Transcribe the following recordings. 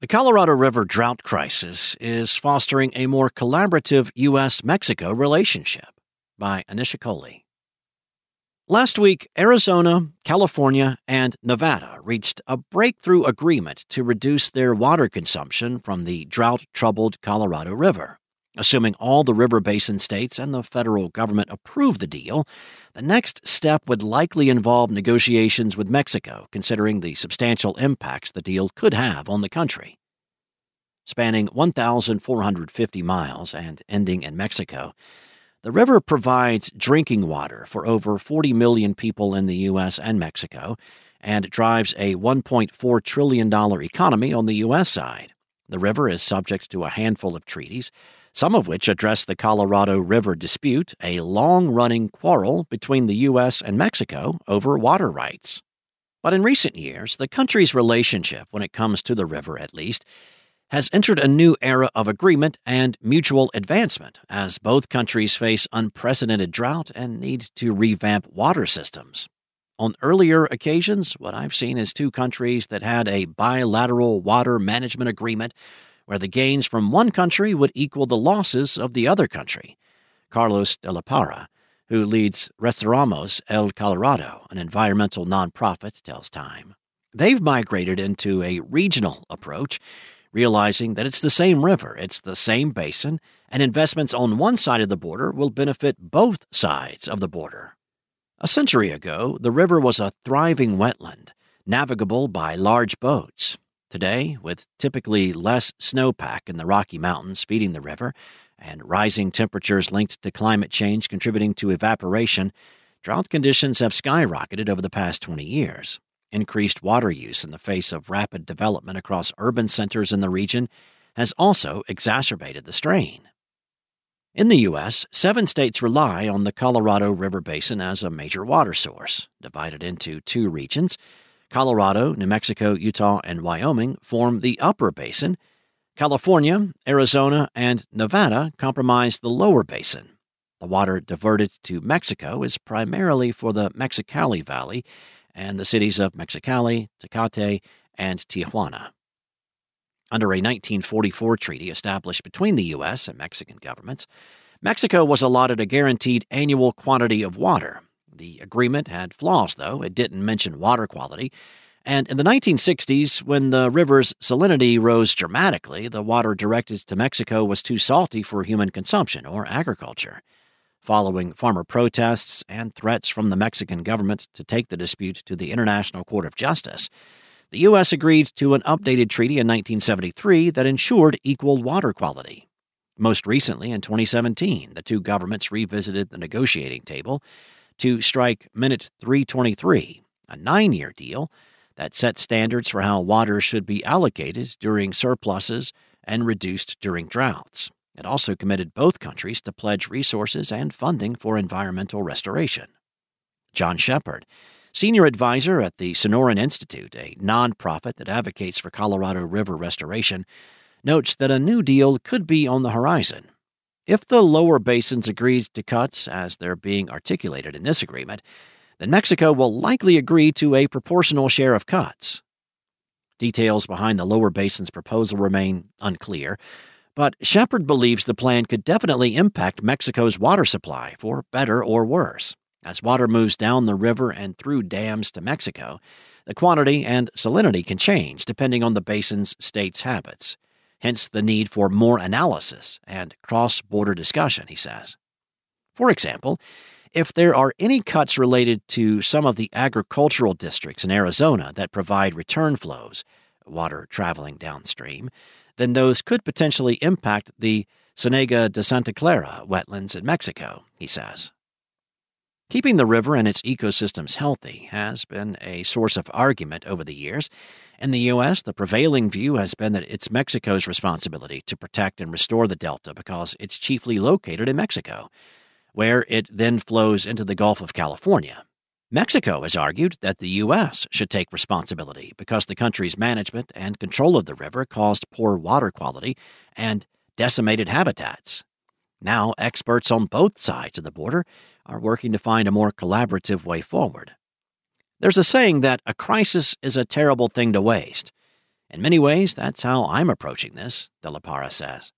The Colorado River drought crisis is fostering a more collaborative U.S. Mexico relationship by Anisha Kohli. Last week, Arizona, California, and Nevada reached a breakthrough agreement to reduce their water consumption from the drought troubled Colorado River. Assuming all the river basin states and the federal government approve the deal, the next step would likely involve negotiations with Mexico, considering the substantial impacts the deal could have on the country. Spanning 1,450 miles and ending in Mexico, the river provides drinking water for over 40 million people in the U.S. and Mexico and drives a $1.4 trillion economy on the U.S. side. The river is subject to a handful of treaties some of which address the Colorado River dispute, a long running quarrel between the U.S. and Mexico over water rights. But in recent years, the country's relationship, when it comes to the river at least, has entered a new era of agreement and mutual advancement as both countries face unprecedented drought and need to revamp water systems. On earlier occasions, what I've seen is two countries that had a bilateral water management agreement where the gains from one country would equal the losses of the other country. Carlos de la Parra, who leads Restauramos El Colorado, an environmental nonprofit, tells Time. They've migrated into a regional approach, realizing that it's the same river, it's the same basin, and investments on one side of the border will benefit both sides of the border. A century ago, the river was a thriving wetland, navigable by large boats. Today, with typically less snowpack in the Rocky Mountains feeding the river and rising temperatures linked to climate change contributing to evaporation, drought conditions have skyrocketed over the past 20 years. Increased water use in the face of rapid development across urban centers in the region has also exacerbated the strain. In the U.S., seven states rely on the Colorado River Basin as a major water source, divided into two regions Colorado, New Mexico, Utah, and Wyoming form the upper basin. California, Arizona, and Nevada comprise the lower basin. The water diverted to Mexico is primarily for the Mexicali Valley and the cities of Mexicali, Tecate, and Tijuana. Under a 1944 treaty established between the U.S. and Mexican governments, Mexico was allotted a guaranteed annual quantity of water the agreement had flaws, though. It didn't mention water quality. And in the 1960s, when the river's salinity rose dramatically, the water directed to Mexico was too salty for human consumption or agriculture. Following farmer protests and threats from the Mexican government to take the dispute to the International Court of Justice, the U.S. agreed to an updated treaty in 1973 that ensured equal water quality. Most recently, in 2017, the two governments revisited the negotiating table to strike Minute 323, a nine year deal that sets standards for how water should be allocated during surpluses and reduced during droughts. It also committed both countries to pledge resources and funding for environmental restoration. John Shepard, senior advisor at the Sonoran Institute, a nonprofit that advocates for Colorado River restoration, notes that a new deal could be on the horizon. If the lower basins agreed to cuts as they're being articulated in this agreement, then Mexico will likely agree to a proportional share of cuts. Details behind the lower basin's proposal remain unclear, but Shepard believes the plan could definitely impact Mexico's water supply, for better or worse. As water moves down the river and through dams to Mexico, the quantity and salinity can change depending on the basin's state's habits hence the need for more analysis and cross border discussion, he says. For example, if there are any cuts related to some of the agricultural districts in Arizona that provide return flows, water traveling downstream, then those could potentially impact the Cienega de Santa Clara wetlands in Mexico, he says. Keeping the river and its ecosystems healthy has been a source of argument over the years, in the U.S., the prevailing view has been that it's Mexico's responsibility to protect and restore the Delta because it's chiefly located in Mexico, where it then flows into the Gulf of California. Mexico has argued that the U.S. should take responsibility because the country's management and control of the river caused poor water quality and decimated habitats. Now, experts on both sides of the border are working to find a more collaborative way forward. There's a saying that a crisis is a terrible thing to waste. In many ways, that's how I'm approaching this, De La Parra says.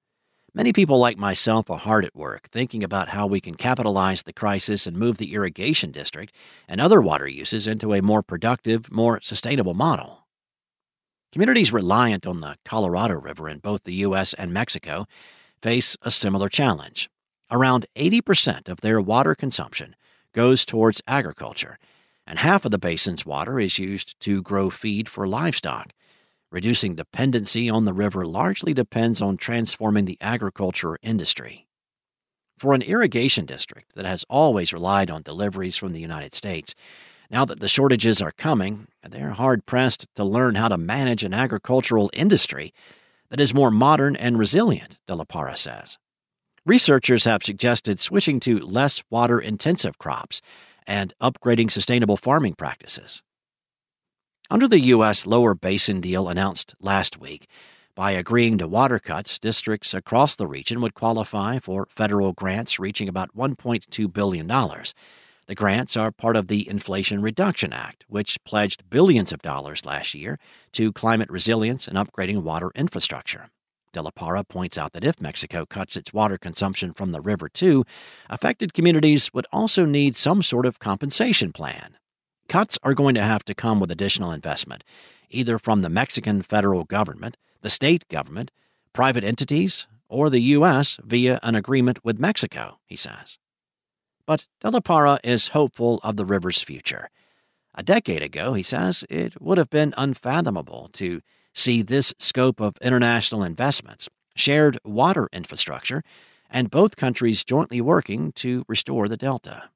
Many people like myself are hard at work thinking about how we can capitalize the crisis and move the irrigation district and other water uses into a more productive, more sustainable model. Communities reliant on the Colorado River in both the U.S. and Mexico face a similar challenge. Around 80% of their water consumption goes towards agriculture, and half of the basin's water is used to grow feed for livestock. Reducing dependency on the river largely depends on transforming the agriculture industry. For an irrigation district that has always relied on deliveries from the United States, now that the shortages are coming, they're hard pressed to learn how to manage an agricultural industry that is more modern and resilient, De La Parra says. Researchers have suggested switching to less water intensive crops and upgrading sustainable farming practices. Under the U.S. Lower Basin deal announced last week, by agreeing to water cuts, districts across the region would qualify for federal grants reaching about $1.2 billion. The grants are part of the Inflation Reduction Act, which pledged billions of dollars last year to climate resilience and upgrading water infrastructure. De La Parra points out that if Mexico cuts its water consumption from the river too, affected communities would also need some sort of compensation plan. Cuts are going to have to come with additional investment, either from the Mexican federal government, the state government, private entities, or the U.S. via an agreement with Mexico, he says. But De La Parra is hopeful of the river's future. A decade ago, he says, it would have been unfathomable to see this scope of international investments, shared water infrastructure, and both countries jointly working to restore the delta.